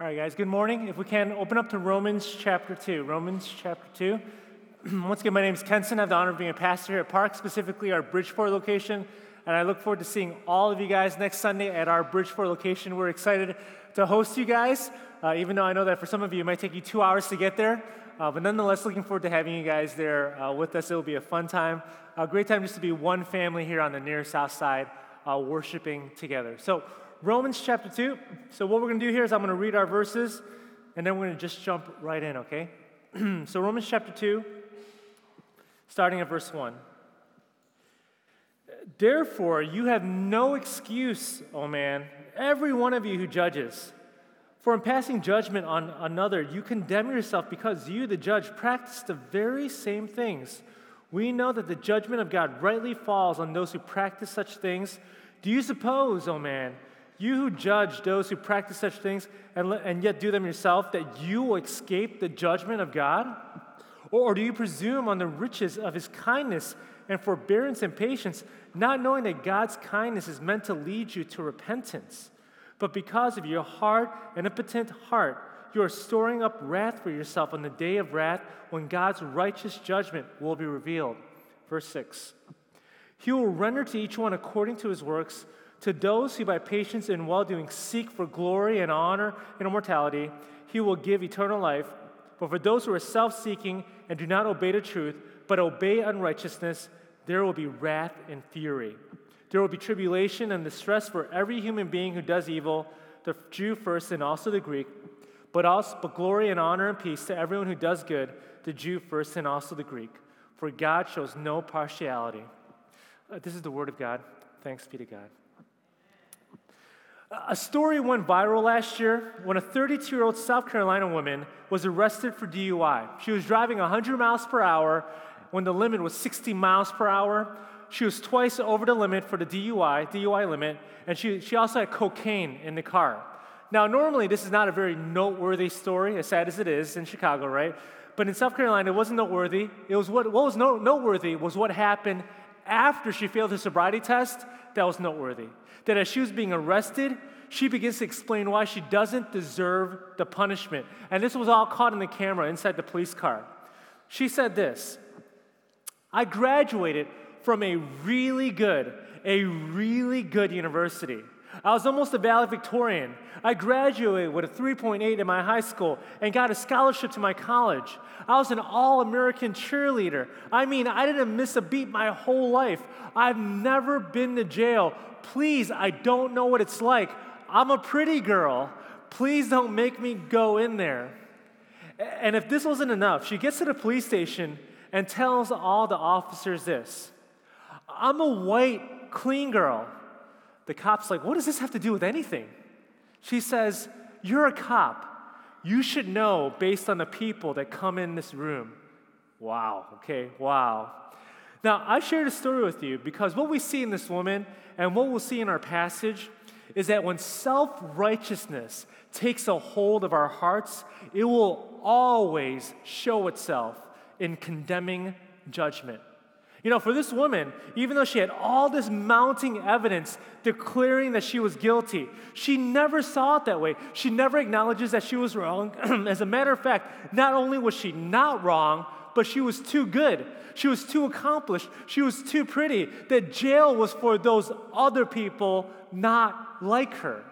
All right, guys, good morning. If we can, open up to Romans chapter 2. Romans chapter 2. Once again, my name is Kenson. I have the honor of being a pastor here at Park, specifically our Bridgeport location. And I look forward to seeing all of you guys next Sunday at our Bridgeport location. We're excited to host you guys, uh, even though I know that for some of you it might take you two hours to get there. Uh, but nonetheless, looking forward to having you guys there uh, with us. It'll be a fun time, a great time just to be one family here on the near south side, uh, worshiping together. So, Romans chapter 2. So, what we're going to do here is I'm going to read our verses, and then we're going to just jump right in, okay? so, Romans chapter 2, starting at verse 1. Therefore, you have no excuse, O man, every one of you who judges. For in passing judgment on another, you condemn yourself because you, the judge, practice the very same things. We know that the judgment of God rightly falls on those who practice such things. Do you suppose, O oh man, you who judge those who practice such things and, and yet do them yourself, that you will escape the judgment of God? Or, or do you presume on the riches of his kindness and forbearance and patience, not knowing that God's kindness is meant to lead you to repentance? But because of your hard and impenitent heart, you are storing up wrath for yourself on the day of wrath when God's righteous judgment will be revealed. Verse 6 He will render to each one according to his works. To those who by patience and well doing seek for glory and honor and immortality, he will give eternal life. But for those who are self seeking and do not obey the truth, but obey unrighteousness, there will be wrath and fury. There will be tribulation and distress for every human being who does evil, the Jew first and also the Greek, but also but glory and honor and peace to everyone who does good, the Jew first and also the Greek. For God shows no partiality. Uh, this is the word of God. Thanks be to God. A story went viral last year when a 32 year old South Carolina woman was arrested for DUI. She was driving 100 miles per hour when the limit was 60 miles per hour. She was twice over the limit for the DUI, DUI limit, and she, she also had cocaine in the car. Now, normally, this is not a very noteworthy story, as sad as it is in Chicago, right? But in South Carolina, it wasn't noteworthy. It was what, what was noteworthy was what happened after she failed her sobriety test that was noteworthy. That as she was being arrested, she begins to explain why she doesn't deserve the punishment. And this was all caught in the camera inside the police car. She said this I graduated from a really good, a really good university. I was almost a valedictorian. I graduated with a 3.8 in my high school and got a scholarship to my college. I was an all American cheerleader. I mean, I didn't miss a beat my whole life. I've never been to jail. Please, I don't know what it's like. I'm a pretty girl. Please don't make me go in there. And if this wasn't enough, she gets to the police station and tells all the officers this I'm a white, clean girl. The cop's like, What does this have to do with anything? She says, You're a cop. You should know based on the people that come in this room. Wow, okay, wow. Now, I shared a story with you because what we see in this woman and what we'll see in our passage is that when self righteousness takes a hold of our hearts, it will always show itself in condemning judgment. You know, for this woman, even though she had all this mounting evidence declaring that she was guilty, she never saw it that way. She never acknowledges that she was wrong. As a matter of fact, not only was she not wrong, but she was too good. She was too accomplished. She was too pretty. That jail was for those other people not like her.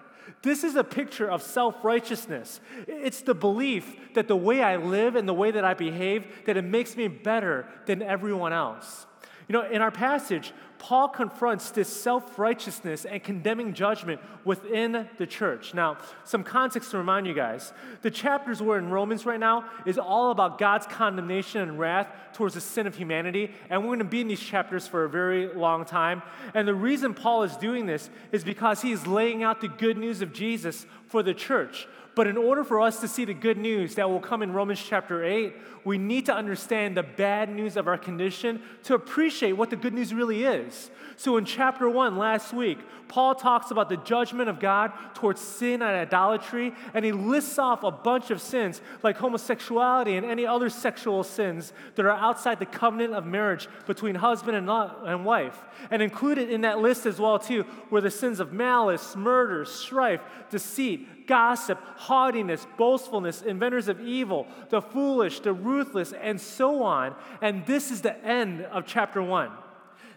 This is a picture of self righteousness. It's the belief that the way I live and the way that I behave, that it makes me better than everyone else. You know, in our passage, Paul confronts this self righteousness and condemning judgment within the church. Now, some context to remind you guys the chapters we're in Romans right now is all about God's condemnation and wrath towards the sin of humanity. And we're going to be in these chapters for a very long time. And the reason Paul is doing this is because he is laying out the good news of Jesus for the church. But in order for us to see the good news that will come in Romans chapter 8, we need to understand the bad news of our condition to appreciate what the good news really is. So, in chapter one last week, Paul talks about the judgment of God towards sin and idolatry, and he lists off a bunch of sins like homosexuality and any other sexual sins that are outside the covenant of marriage between husband and, and wife. And included in that list as well, too, were the sins of malice, murder, strife, deceit, gossip, haughtiness, boastfulness, inventors of evil, the foolish, the ruthless, and so on. And this is the end of chapter one.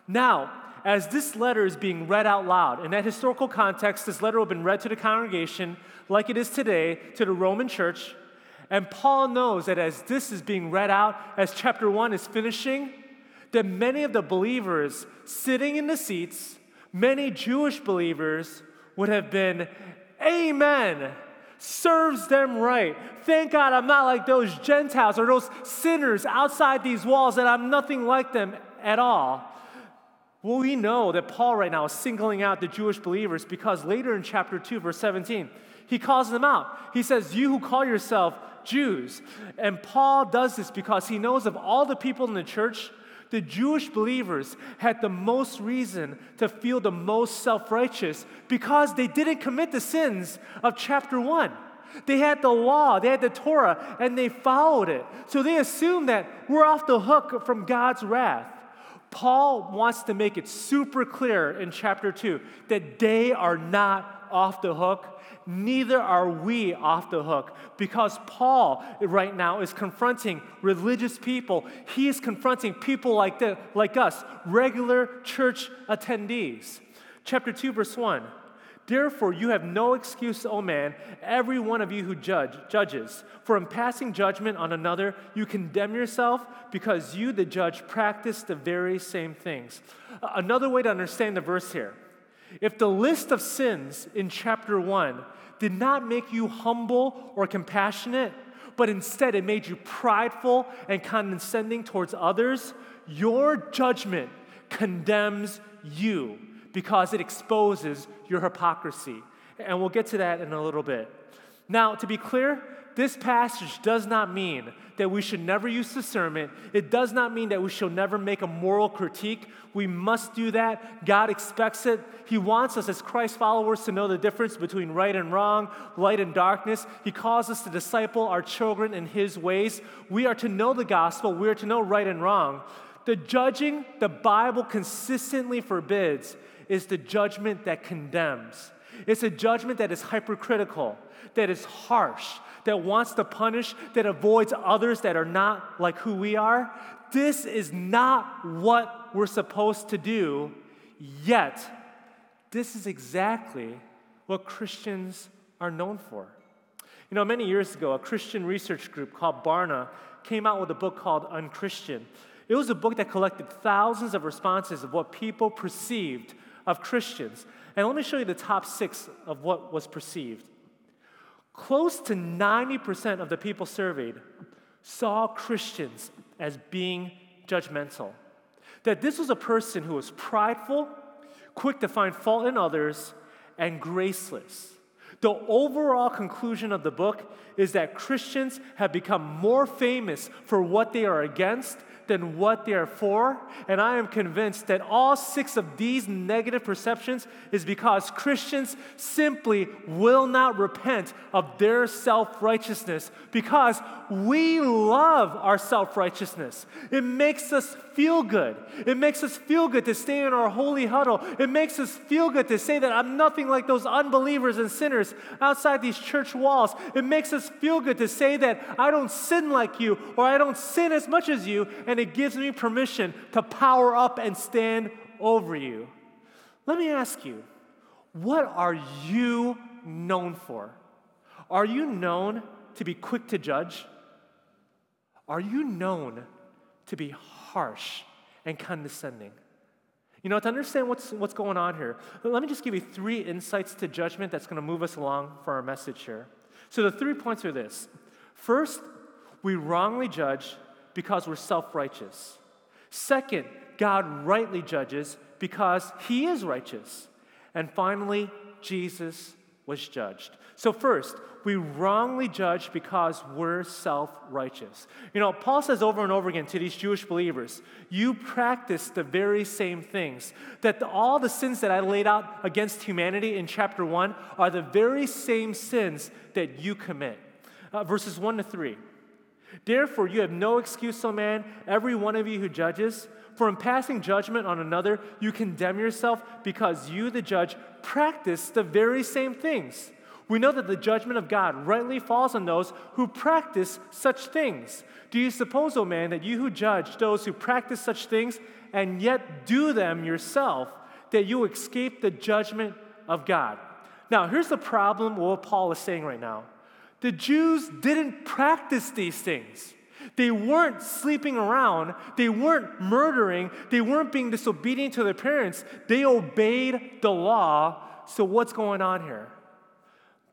Now, as this letter is being read out loud, in that historical context, this letter will have been read to the congregation like it is today to the Roman church. And Paul knows that as this is being read out, as chapter one is finishing, that many of the believers sitting in the seats, many Jewish believers, would have been, Amen serves them right. Thank God I'm not like those Gentiles or those sinners outside these walls, that I'm nothing like them at all. Well, we know that Paul right now is singling out the Jewish believers because later in chapter 2, verse 17, he calls them out. He says, You who call yourself Jews. And Paul does this because he knows of all the people in the church, the Jewish believers had the most reason to feel the most self righteous because they didn't commit the sins of chapter 1. They had the law, they had the Torah, and they followed it. So they assumed that we're off the hook from God's wrath. Paul wants to make it super clear in chapter 2 that they are not off the hook. Neither are we off the hook because Paul right now is confronting religious people. He is confronting people like, the, like us, regular church attendees. Chapter 2, verse 1. Therefore, you have no excuse, O man, every one of you who judge, judges. For in passing judgment on another, you condemn yourself because you, the judge, practice the very same things. Another way to understand the verse here if the list of sins in chapter 1 did not make you humble or compassionate, but instead it made you prideful and condescending towards others, your judgment condemns you because it exposes your hypocrisy. And we'll get to that in a little bit. Now, to be clear, this passage does not mean that we should never use discernment. It does not mean that we shall never make a moral critique. We must do that. God expects it. He wants us as Christ followers to know the difference between right and wrong, light and darkness. He calls us to disciple our children in His ways. We are to know the gospel, we are to know right and wrong. The judging the Bible consistently forbids is the judgment that condemns. It's a judgment that is hypercritical, that is harsh, that wants to punish, that avoids others that are not like who we are. This is not what we're supposed to do, yet, this is exactly what Christians are known for. You know, many years ago, a Christian research group called Barna came out with a book called Unchristian. It was a book that collected thousands of responses of what people perceived of Christians. And let me show you the top six of what was perceived. Close to 90% of the people surveyed saw Christians as being judgmental. That this was a person who was prideful, quick to find fault in others, and graceless. The overall conclusion of the book is that Christians have become more famous for what they are against than what they are for. And I am convinced that all six of these negative perceptions is because Christians simply will not repent of their self righteousness because we love our self righteousness. It makes us feel good. It makes us feel good to stay in our holy huddle. It makes us feel good to say that I'm nothing like those unbelievers and sinners outside these church walls. It makes us feel good to say that I don't sin like you or I don't sin as much as you, it gives me permission to power up and stand over you. Let me ask you, what are you known for? Are you known to be quick to judge? Are you known to be harsh and condescending? You know, to understand what's, what's going on here, let me just give you three insights to judgment that's going to move us along for our message here. So, the three points are this first, we wrongly judge because we're self righteous. Second, God rightly judges because he is righteous. And finally, Jesus was judged. So, first, we wrongly judge because we're self righteous. You know, Paul says over and over again to these Jewish believers, you practice the very same things. That the, all the sins that I laid out against humanity in chapter 1 are the very same sins that you commit. Uh, verses 1 to 3. Therefore, you have no excuse, O man, every one of you who judges. For in passing judgment on another, you condemn yourself because you, the judge, practice the very same things. We know that the judgment of God rightly falls on those who practice such things. Do you suppose, O man, that you who judge those who practice such things and yet do them yourself, that you escape the judgment of God? Now, here's the problem with what Paul is saying right now. The Jews didn't practice these things. They weren't sleeping around. They weren't murdering. They weren't being disobedient to their parents. They obeyed the law. So, what's going on here?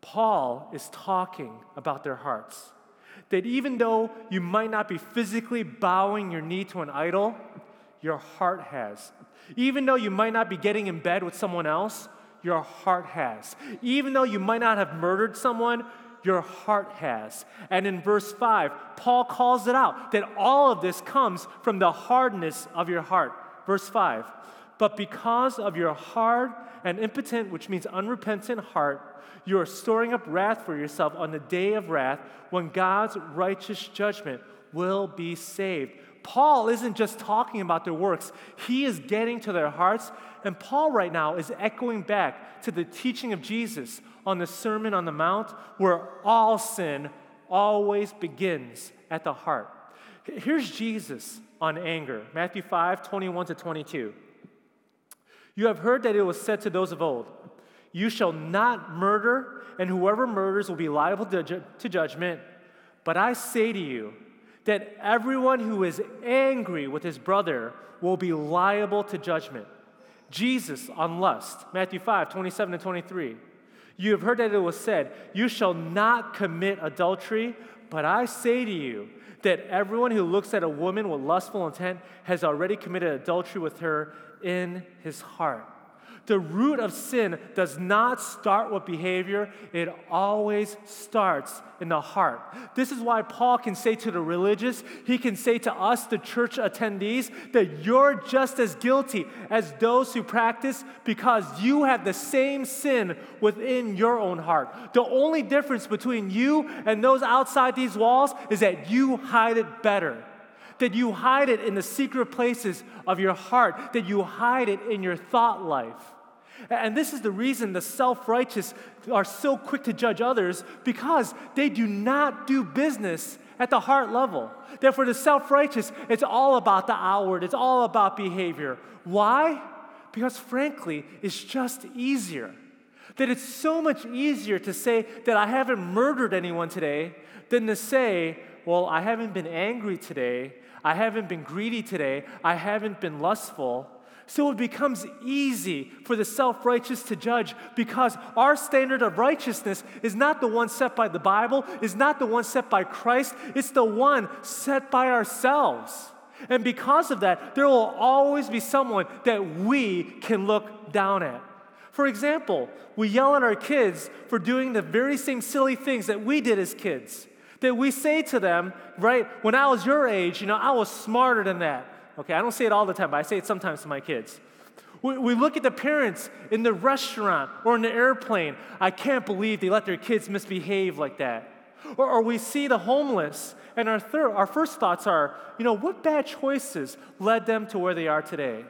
Paul is talking about their hearts. That even though you might not be physically bowing your knee to an idol, your heart has. Even though you might not be getting in bed with someone else, your heart has. Even though you might not have murdered someone, your heart has. And in verse 5, Paul calls it out that all of this comes from the hardness of your heart. Verse 5, but because of your hard and impenitent, which means unrepentant heart, you are storing up wrath for yourself on the day of wrath when God's righteous judgment will be saved. Paul isn't just talking about their works, he is getting to their hearts. And Paul, right now, is echoing back to the teaching of Jesus on the Sermon on the Mount, where all sin always begins at the heart. Here's Jesus on anger Matthew 5 21 to 22. You have heard that it was said to those of old, You shall not murder, and whoever murders will be liable to, ju- to judgment. But I say to you that everyone who is angry with his brother will be liable to judgment. Jesus on lust, Matthew 5 27 to 23. You have heard that it was said, You shall not commit adultery, but I say to you that everyone who looks at a woman with lustful intent has already committed adultery with her in his heart. The root of sin does not start with behavior, it always starts in the heart. This is why Paul can say to the religious, he can say to us, the church attendees, that you're just as guilty as those who practice because you have the same sin within your own heart. The only difference between you and those outside these walls is that you hide it better that you hide it in the secret places of your heart, that you hide it in your thought life. And this is the reason the self righteous are so quick to judge others because they do not do business at the heart level. Therefore, the self righteous, it's all about the outward, it's all about behavior. Why? Because frankly, it's just easier. That it's so much easier to say that I haven't murdered anyone today than to say, well, I haven't been angry today, I haven't been greedy today, I haven't been lustful. So it becomes easy for the self righteous to judge because our standard of righteousness is not the one set by the Bible, is not the one set by Christ, it's the one set by ourselves. And because of that, there will always be someone that we can look down at. For example, we yell at our kids for doing the very same silly things that we did as kids. That we say to them, right, when I was your age, you know, I was smarter than that. Okay, I don't say it all the time, but I say it sometimes to my kids. We, we look at the parents in the restaurant or in the airplane. I can't believe they let their kids misbehave like that. Or, or we see the homeless, and our, thir- our first thoughts are, you know, what bad choices led them to where they are today?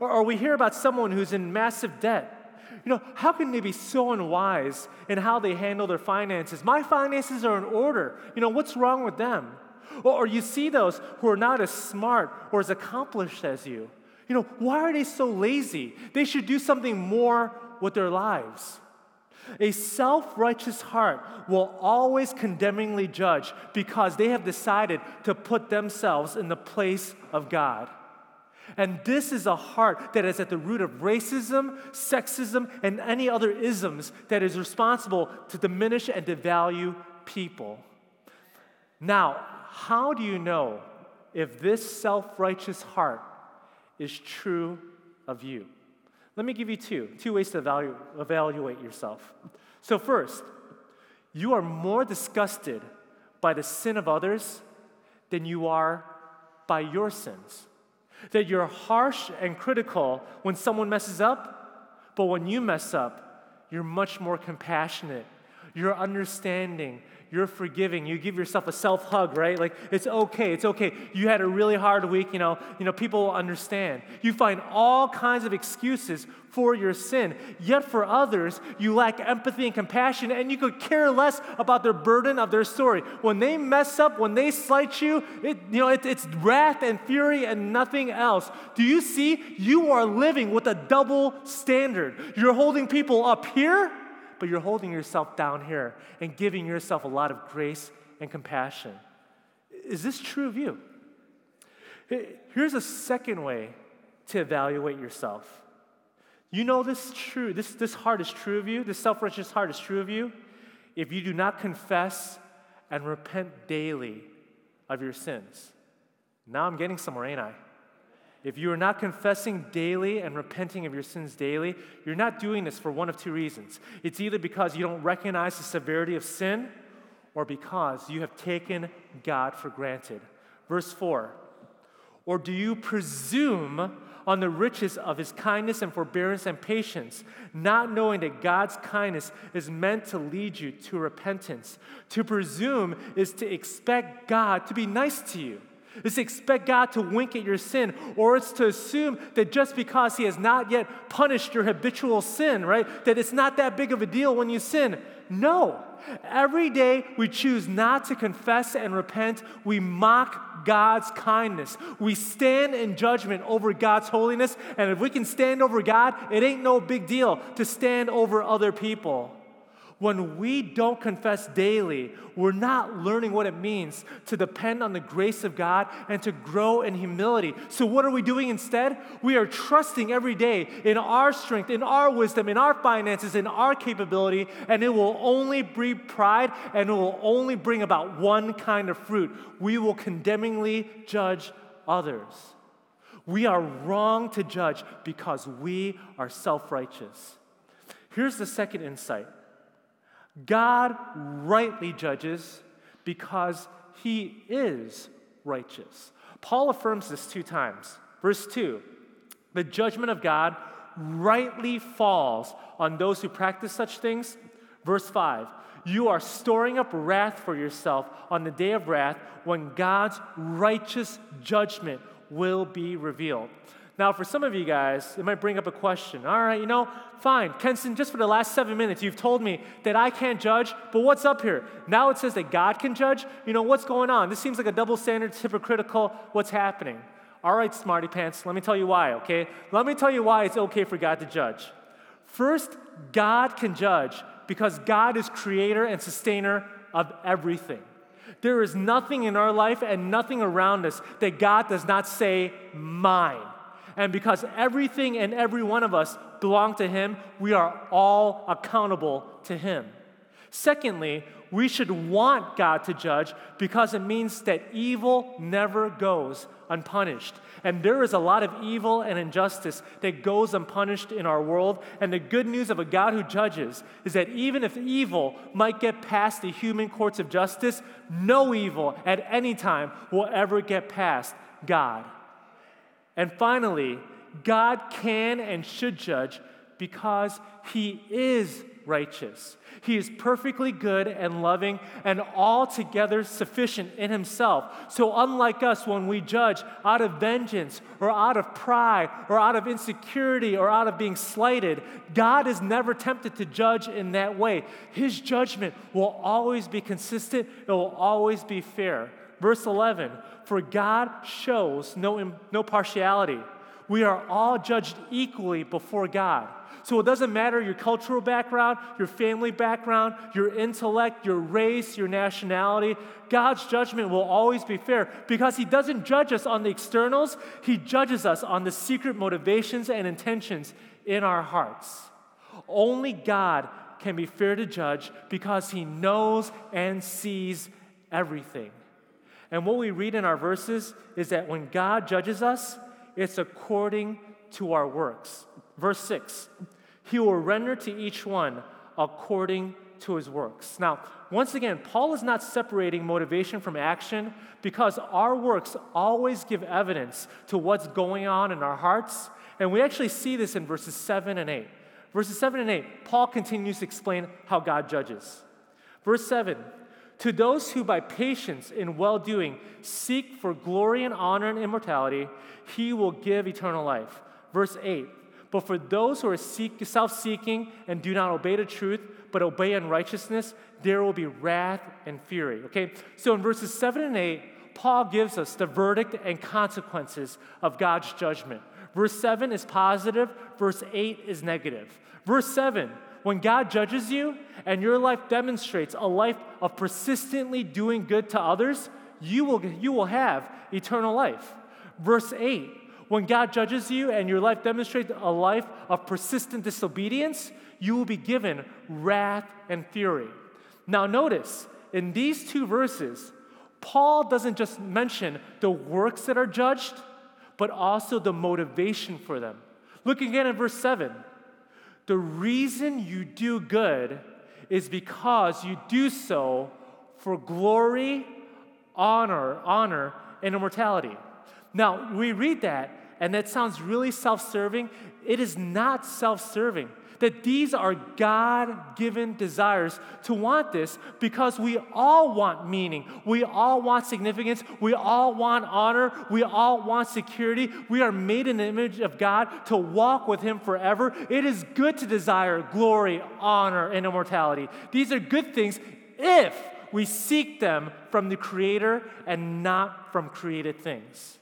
Or, or we hear about someone who's in massive debt. You know, how can they be so unwise in how they handle their finances? My finances are in order. You know, what's wrong with them? Or, you see those who are not as smart or as accomplished as you. You know, why are they so lazy? They should do something more with their lives. A self righteous heart will always condemningly judge because they have decided to put themselves in the place of God. And this is a heart that is at the root of racism, sexism, and any other isms that is responsible to diminish and devalue people. Now, how do you know if this self righteous heart is true of you? Let me give you two, two ways to evaluate, evaluate yourself. So, first, you are more disgusted by the sin of others than you are by your sins. That you're harsh and critical when someone messes up, but when you mess up, you're much more compassionate. You're understanding you're forgiving. You give yourself a self hug, right? Like it's okay. It's okay. You had a really hard week. You know. You know. People will understand. You find all kinds of excuses for your sin. Yet for others, you lack empathy and compassion, and you could care less about their burden of their story. When they mess up, when they slight you, it, you know it, it's wrath and fury and nothing else. Do you see? You are living with a double standard. You're holding people up here but you're holding yourself down here and giving yourself a lot of grace and compassion. Is this true of you? Here's a second way to evaluate yourself. You know this true, this, this heart is true of you, this self-righteous heart is true of you if you do not confess and repent daily of your sins. Now I'm getting somewhere, ain't I? If you are not confessing daily and repenting of your sins daily, you're not doing this for one of two reasons. It's either because you don't recognize the severity of sin or because you have taken God for granted. Verse 4 Or do you presume on the riches of his kindness and forbearance and patience, not knowing that God's kindness is meant to lead you to repentance? To presume is to expect God to be nice to you it's to expect God to wink at your sin, or it's to assume that just because He has not yet punished your habitual sin, right, that it's not that big of a deal when you sin. No. Every day we choose not to confess and repent, we mock God's kindness. We stand in judgment over God's holiness, and if we can stand over God, it ain't no big deal to stand over other people. When we don't confess daily, we're not learning what it means to depend on the grace of God and to grow in humility. So, what are we doing instead? We are trusting every day in our strength, in our wisdom, in our finances, in our capability, and it will only breed pride and it will only bring about one kind of fruit. We will condemningly judge others. We are wrong to judge because we are self righteous. Here's the second insight God rightly judges because he is righteous. Paul affirms this two times. Verse 2 The judgment of God rightly falls on those who practice such things. Verse 5 You are storing up wrath for yourself on the day of wrath when God's righteous judgment will be revealed. Now, for some of you guys, it might bring up a question. All right, you know, fine. Kenson, just for the last seven minutes, you've told me that I can't judge, but what's up here? Now it says that God can judge? You know, what's going on? This seems like a double standard, it's hypocritical. What's happening? All right, smarty pants, let me tell you why, okay? Let me tell you why it's okay for God to judge. First, God can judge because God is creator and sustainer of everything. There is nothing in our life and nothing around us that God does not say, mine. And because everything and every one of us belong to Him, we are all accountable to Him. Secondly, we should want God to judge because it means that evil never goes unpunished. And there is a lot of evil and injustice that goes unpunished in our world. And the good news of a God who judges is that even if evil might get past the human courts of justice, no evil at any time will ever get past God. And finally, God can and should judge because He is righteous. He is perfectly good and loving and altogether sufficient in Himself. So, unlike us, when we judge out of vengeance or out of pride or out of insecurity or out of being slighted, God is never tempted to judge in that way. His judgment will always be consistent, it will always be fair. Verse 11 For God shows no, no partiality. We are all judged equally before God. So it doesn't matter your cultural background, your family background, your intellect, your race, your nationality. God's judgment will always be fair because He doesn't judge us on the externals, He judges us on the secret motivations and intentions in our hearts. Only God can be fair to judge because He knows and sees everything. And what we read in our verses is that when God judges us, it's according to our works. Verse 6 He will render to each one according to his works. Now, once again, Paul is not separating motivation from action because our works always give evidence to what's going on in our hearts. And we actually see this in verses 7 and 8. Verses 7 and 8, Paul continues to explain how God judges. Verse 7 To those who by patience in well doing seek for glory and honor and immortality, he will give eternal life. Verse 8 But for those who are self seeking and do not obey the truth, but obey unrighteousness, there will be wrath and fury. Okay, so in verses 7 and 8, Paul gives us the verdict and consequences of God's judgment. Verse 7 is positive, verse 8 is negative. Verse 7, when God judges you and your life demonstrates a life of persistently doing good to others, you will, you will have eternal life. Verse 8, when God judges you and your life demonstrates a life of persistent disobedience, you will be given wrath and fury. Now, notice in these two verses, Paul doesn't just mention the works that are judged, but also the motivation for them. Look again at verse 7. The reason you do good is because you do so for glory, honor, honor, and immortality. Now, we read that, and that sounds really self serving. It is not self serving that these are God given desires to want this because we all want meaning. We all want significance. We all want honor. We all want security. We are made in the image of God to walk with Him forever. It is good to desire glory, honor, and immortality. These are good things if we seek them from the Creator and not from created things.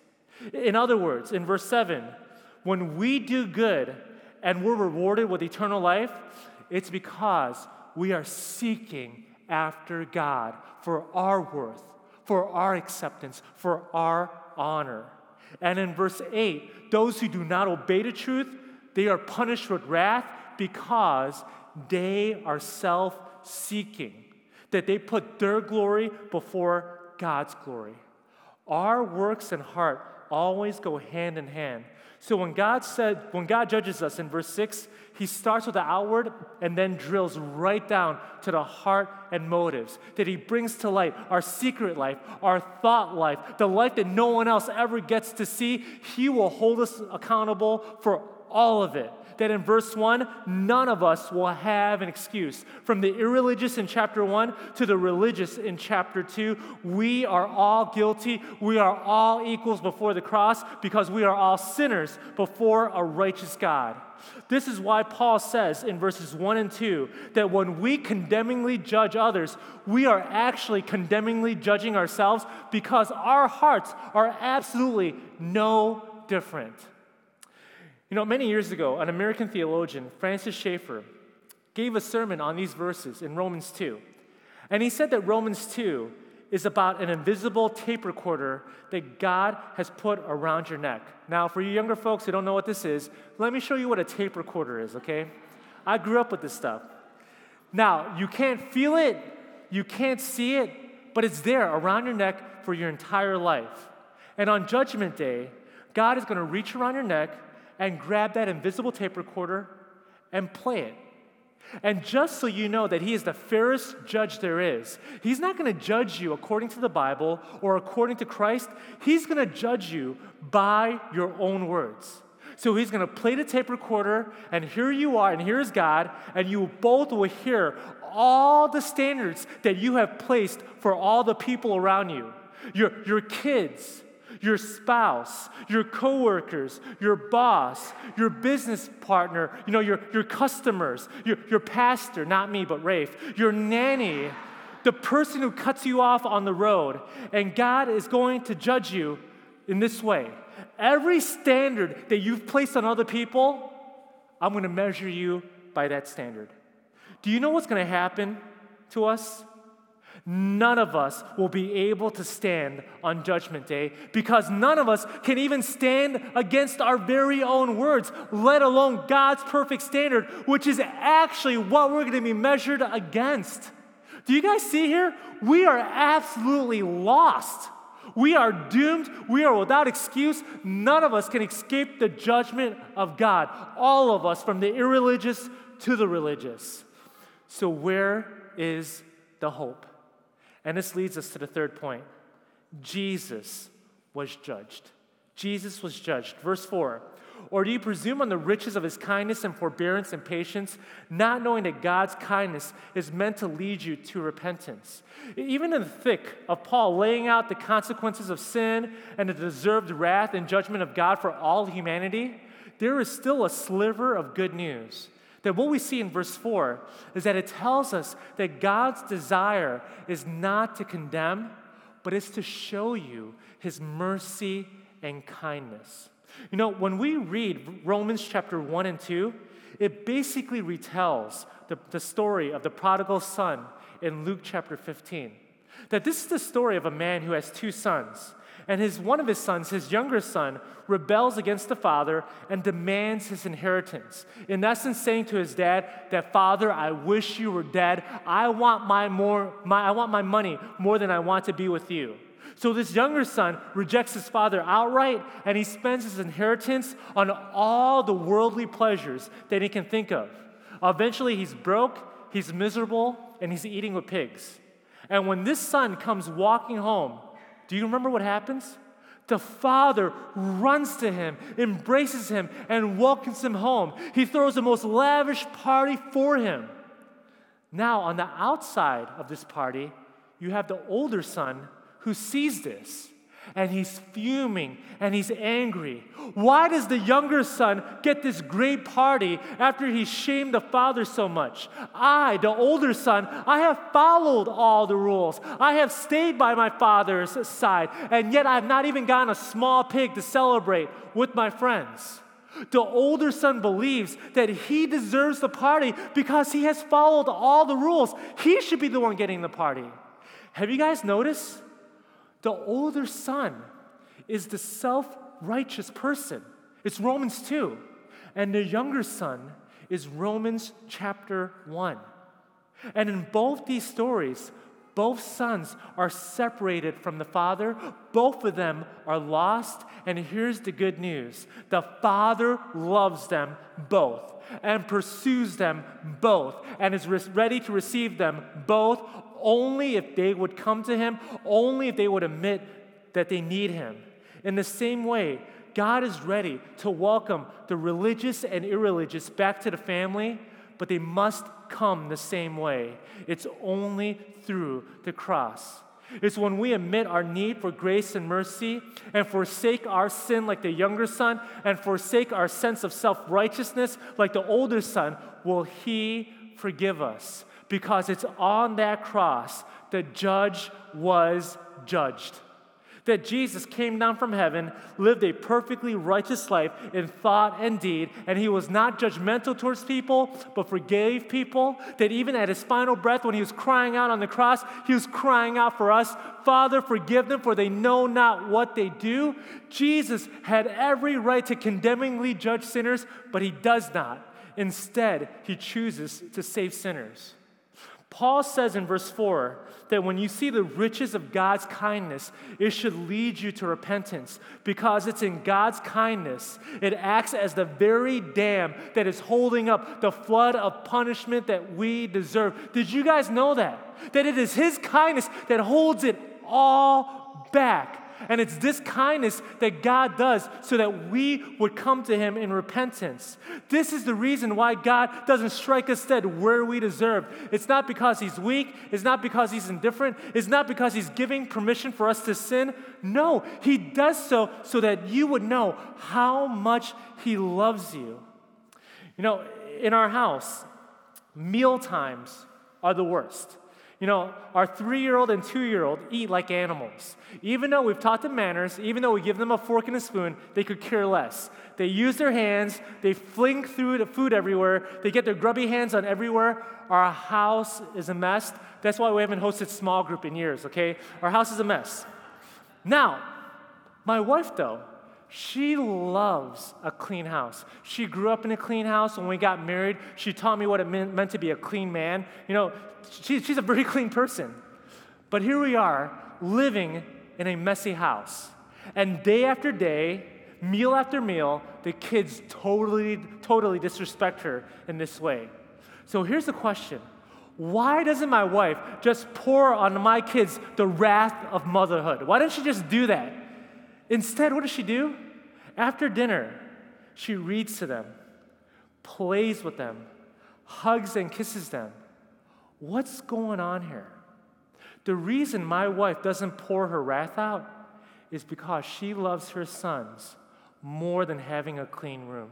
In other words, in verse 7, when we do good, and we're rewarded with eternal life, it's because we are seeking after God for our worth, for our acceptance, for our honor. And in verse 8, those who do not obey the truth, they are punished with wrath because they are self seeking, that they put their glory before God's glory. Our works and heart always go hand in hand. So when God said, when God judges us in verse 6, he starts with the outward and then drills right down to the heart and motives that he brings to light our secret life, our thought life, the life that no one else ever gets to see. He will hold us accountable for all of it that in verse 1, none of us will have an excuse. From the irreligious in chapter 1 to the religious in chapter 2, we are all guilty. We are all equals before the cross because we are all sinners before a righteous God. This is why Paul says in verses 1 and 2 that when we condemningly judge others, we are actually condemningly judging ourselves because our hearts are absolutely no different. You know, many years ago, an American theologian, Francis Schaeffer, gave a sermon on these verses in Romans 2. And he said that Romans 2 is about an invisible tape recorder that God has put around your neck. Now, for you younger folks who don't know what this is, let me show you what a tape recorder is, okay? I grew up with this stuff. Now, you can't feel it, you can't see it, but it's there around your neck for your entire life. And on Judgment Day, God is to reach around your neck and grab that invisible tape recorder and play it. And just so you know that he is the fairest judge there is, he's not going to judge you according to the Bible or according to Christ. He's going to judge you by your own words. So he's going to play the tape recorder, and here you are, and here's God, and you both will hear all the standards that you have placed for all the people around you your, your kids, your spouse, your coworkers, your boss, your business partner, you know, your, your customers, your, your pastor, not me, but Rafe, your nanny, the person who cuts you off on the road. And God is going to judge you in this way. Every standard that you've placed on other people, I'm going to measure you by that standard. Do you know what's going to happen to us? None of us will be able to stand on Judgment Day because none of us can even stand against our very own words, let alone God's perfect standard, which is actually what we're going to be measured against. Do you guys see here? We are absolutely lost. We are doomed. We are without excuse. None of us can escape the judgment of God. All of us, from the irreligious to the religious. So, where is the hope? And this leads us to the third point Jesus was judged. Jesus was judged. Verse 4 Or do you presume on the riches of his kindness and forbearance and patience, not knowing that God's kindness is meant to lead you to repentance? Even in the thick of Paul laying out the consequences of sin and the deserved wrath and judgment of God for all humanity, there is still a sliver of good news. That what we see in verse 4 is that it tells us that God's desire is not to condemn, but it's to show you his mercy and kindness. You know, when we read Romans chapter 1 and 2, it basically retells the, the story of the prodigal son in Luke chapter 15. That this is the story of a man who has two sons. And his, one of his sons, his younger son, rebels against the father and demands his inheritance. In essence, saying to his dad that, Father, I wish you were dead. I want my, more, my, I want my money more than I want to be with you. So this younger son rejects his father outright and he spends his inheritance on all the worldly pleasures that he can think of. Eventually, he's broke, he's miserable, and he's eating with pigs. And when this son comes walking home, do you remember what happens? The father runs to him, embraces him, and welcomes him home. He throws the most lavish party for him. Now, on the outside of this party, you have the older son who sees this and he's fuming and he's angry. Why does the younger son get this great party after he shamed the father so much? I, the older son, I have followed all the rules. I have stayed by my father's side, and yet I've not even gotten a small pig to celebrate with my friends. The older son believes that he deserves the party because he has followed all the rules. He should be the one getting the party. Have you guys noticed? The older son is the self righteous person. It's Romans 2. And the younger son is Romans chapter 1. And in both these stories, both sons are separated from the father. Both of them are lost. And here's the good news the father loves them both and pursues them both and is ready to receive them both only if they would come to Him, only if they would admit that they need Him. In the same way, God is ready to welcome the religious and irreligious back to the family, but they must come the same way. It's only through the cross. It's when we admit our need for grace and mercy and forsake our sin like the younger son and forsake our sense of self righteousness like the older son, will He forgive us because it's on that cross that judge was judged. That Jesus came down from heaven, lived a perfectly righteous life in thought and deed, and he was not judgmental towards people, but forgave people. That even at his final breath, when he was crying out on the cross, he was crying out for us Father, forgive them, for they know not what they do. Jesus had every right to condemningly judge sinners, but he does not. Instead, he chooses to save sinners. Paul says in verse 4 that when you see the riches of God's kindness, it should lead you to repentance because it's in God's kindness. It acts as the very dam that is holding up the flood of punishment that we deserve. Did you guys know that? That it is His kindness that holds it all back. And it's this kindness that God does so that we would come to Him in repentance. This is the reason why God doesn't strike us dead where we deserve. It's not because He's weak, it's not because He's indifferent, it's not because He's giving permission for us to sin. No, He does so so that you would know how much He loves you. You know, in our house, meal times are the worst. You know, our three year old and two year old eat like animals. Even though we've taught them manners, even though we give them a fork and a spoon, they could care less. They use their hands, they fling through the food everywhere, they get their grubby hands on everywhere. Our house is a mess. That's why we haven't hosted small group in years, okay? Our house is a mess. Now, my wife, though, she loves a clean house. She grew up in a clean house. When we got married, she taught me what it meant, to be a clean man. You know, she, she's a very clean person. But here we are living in a messy house. And day after day, meal after meal, the kids totally, totally disrespect her in this way. So here's the question Why doesn't my wife just pour on my kids the wrath of motherhood? Why doesn't she just do that? Instead, what does she do? After dinner, she reads to them, plays with them, hugs and kisses them. What's going on here? The reason my wife doesn't pour her wrath out is because she loves her sons more than having a clean room.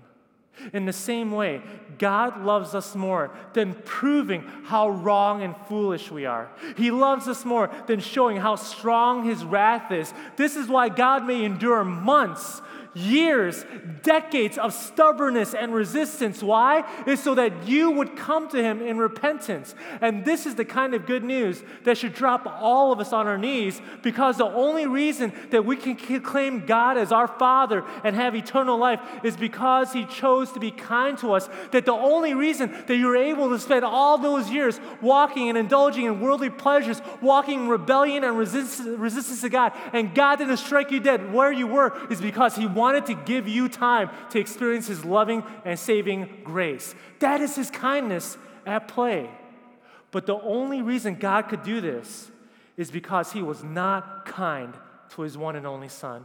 In the same way, God loves us more than proving how wrong and foolish we are. He loves us more than showing how strong His wrath is. This is why God may endure months years, decades of stubbornness and resistance. Why? Is so that you would come to Him in repentance. And this is the kind of good news that should drop all of us on our knees because the only reason that we can claim God as our Father and have eternal life is because He chose to be kind to us. That the only reason that you're able to spend all those years walking and indulging in worldly pleasures, walking in rebellion and resistance, resistance to God, and God didn't strike you dead where you were, is because He wanted to give you time to experience His loving and saving grace. That is His kindness at play. But the only reason God could do this is because He was not kind to His one and only Son.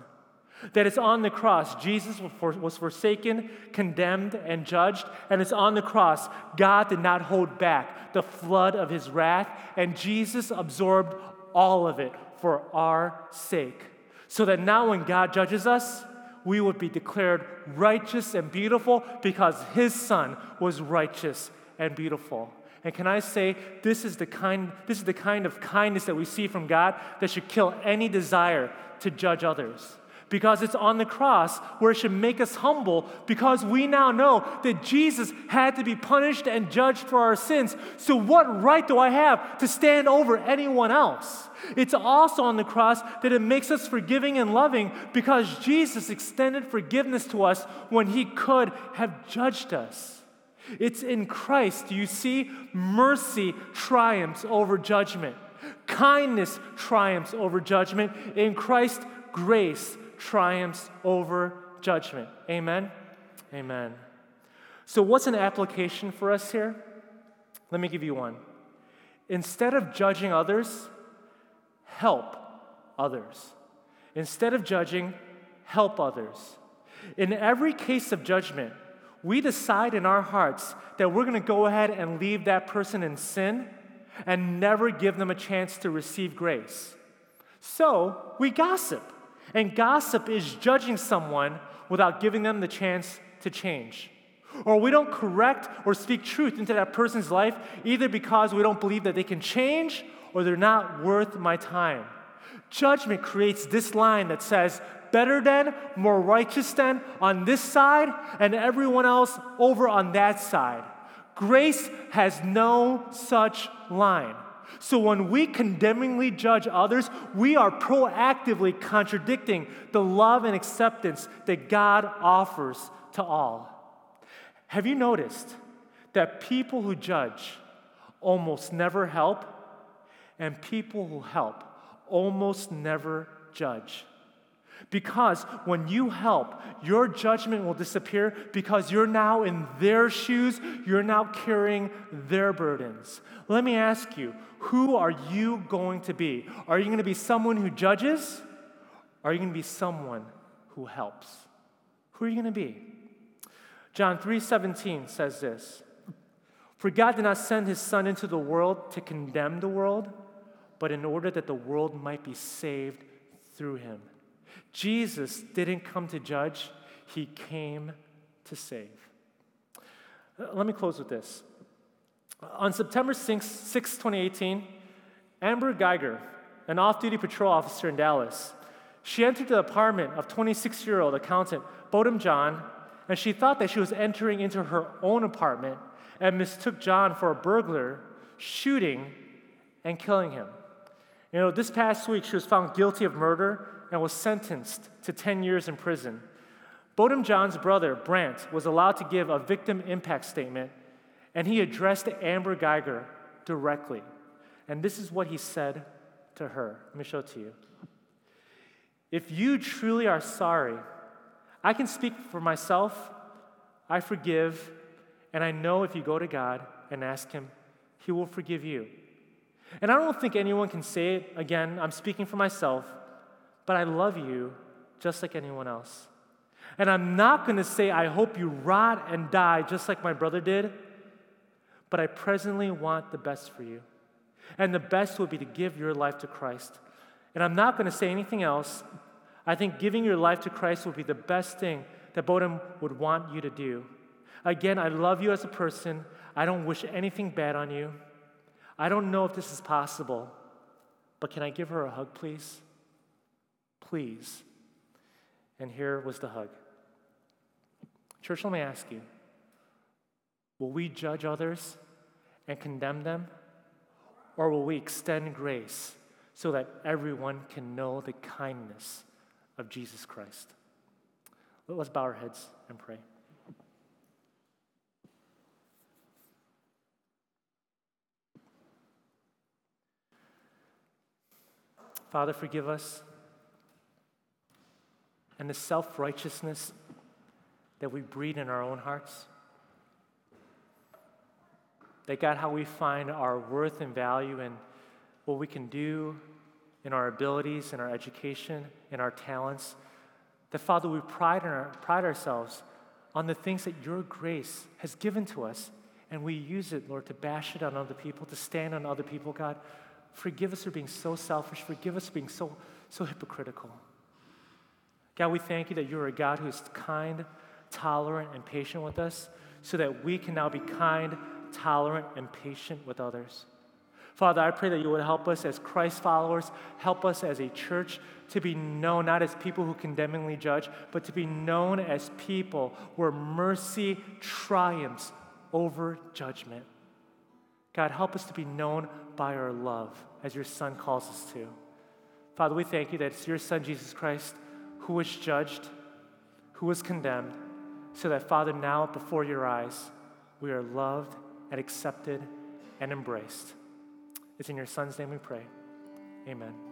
That it's on the cross, Jesus was forsaken, condemned, and judged. And it's on the cross, God did not hold back the flood of his wrath, and Jesus absorbed all of it for our sake. So that now, when God judges us, we would be declared righteous and beautiful because his son was righteous and beautiful. And can I say, this is the kind, this is the kind of kindness that we see from God that should kill any desire to judge others. Because it's on the cross where it should make us humble because we now know that Jesus had to be punished and judged for our sins. So, what right do I have to stand over anyone else? It's also on the cross that it makes us forgiving and loving because Jesus extended forgiveness to us when he could have judged us. It's in Christ, you see, mercy triumphs over judgment. Kindness triumphs over judgment. In Christ, grace triumphs over judgment. Amen? Amen. So, what's an application for us here? Let me give you one. Instead of judging others, help others. Instead of judging, help others. In every case of judgment, we decide in our hearts that we're going to go ahead and leave that person in sin and never give them a chance to receive grace. So we gossip. And gossip is judging someone without giving them the chance to change. Or we don't correct or speak truth into that person's life either because we don't believe that they can change or they're not worth my time. Judgment creates this line that says, better than, more righteous than on this side, and everyone else over on that side. Grace has no such line. So when we condemningly judge others, we are proactively contradicting the love and acceptance that God offers to all. Have you noticed that people who judge almost never help and people who help almost never judge. Because when you help, your judgment will disappear because you're now in their shoes, you're now carrying their burdens. Let me ask you, who are you going to be? Are you going to be someone who judges? Are you going to be someone who helps? Who are you going to be? John 3:17 says this. For God did not send his son into the world to condemn the world, but in order that the world might be saved through him. Jesus didn't come to judge, he came to save. Let me close with this. On September 6, 6 2018, Amber Guyger, an off duty patrol officer in Dallas, she entered the apartment of 26 year old accountant Botham Jean, and she thought that she was entering into her own apartment and mistook Jean for a burglar, shooting and killing him. You know, this past week she was found guilty of murder and was sentenced to 10 years in prison. Botham Jean's brother, Brandt, was allowed to give a victim impact statement, and he addressed Amber Guyger directly. And this is what he said to her. Let me show it to you. If you truly are sorry, I can speak for myself. I forgive, and I know if you go to God and ask Him, He will forgive you. And I don't think anyone can say it again, I'm speaking for myself, but I love you just like anyone else. And I'm not going to say, I hope you rot and die just like my brother did, but I presently want the best for you. And the best would be to give your life to Christ. And I'm not going to say anything else. I think giving your life to Christ would be the best thing that Botham would want you to do. Again, I love you as a person. I don't wish anything bad on you. I don't know if this is possible, but can I give her a hug, please? Please. And here was the hug. Church, let me ask you will we judge others and condemn them? Or will we extend grace so that everyone can know the kindness of Jesus Christ? Let's bow our heads and pray. Father, forgive us and the self righteousness that we breed in our own hearts. That God, how we find our worth and value in what we can do in our abilities, in our education, in our talents. That, Father, we pride, our, pride ourselves on the things that your grace has given to us, and we use it, Lord, to bash it on other people, to stand on other people, God. Forgive us for being so selfish. Forgive us for being so, so hypocritical. God, we thank you that you're a God who is kind, tolerant, and patient with us so that we can now be kind, tolerant, and patient with others. Father, I pray that you would help us as Christ followers, help us as a church to be known not as people who condemningly judge, but to be known as people where mercy triumphs over judgment. God, help us to be known by our love as your Son calls us to. Father, we thank you that it's your Son, Jesus Christ, who was judged, who was condemned, so that, Father, now before your eyes, we are loved and accepted and embraced. It's in your Son's name we pray. Amen.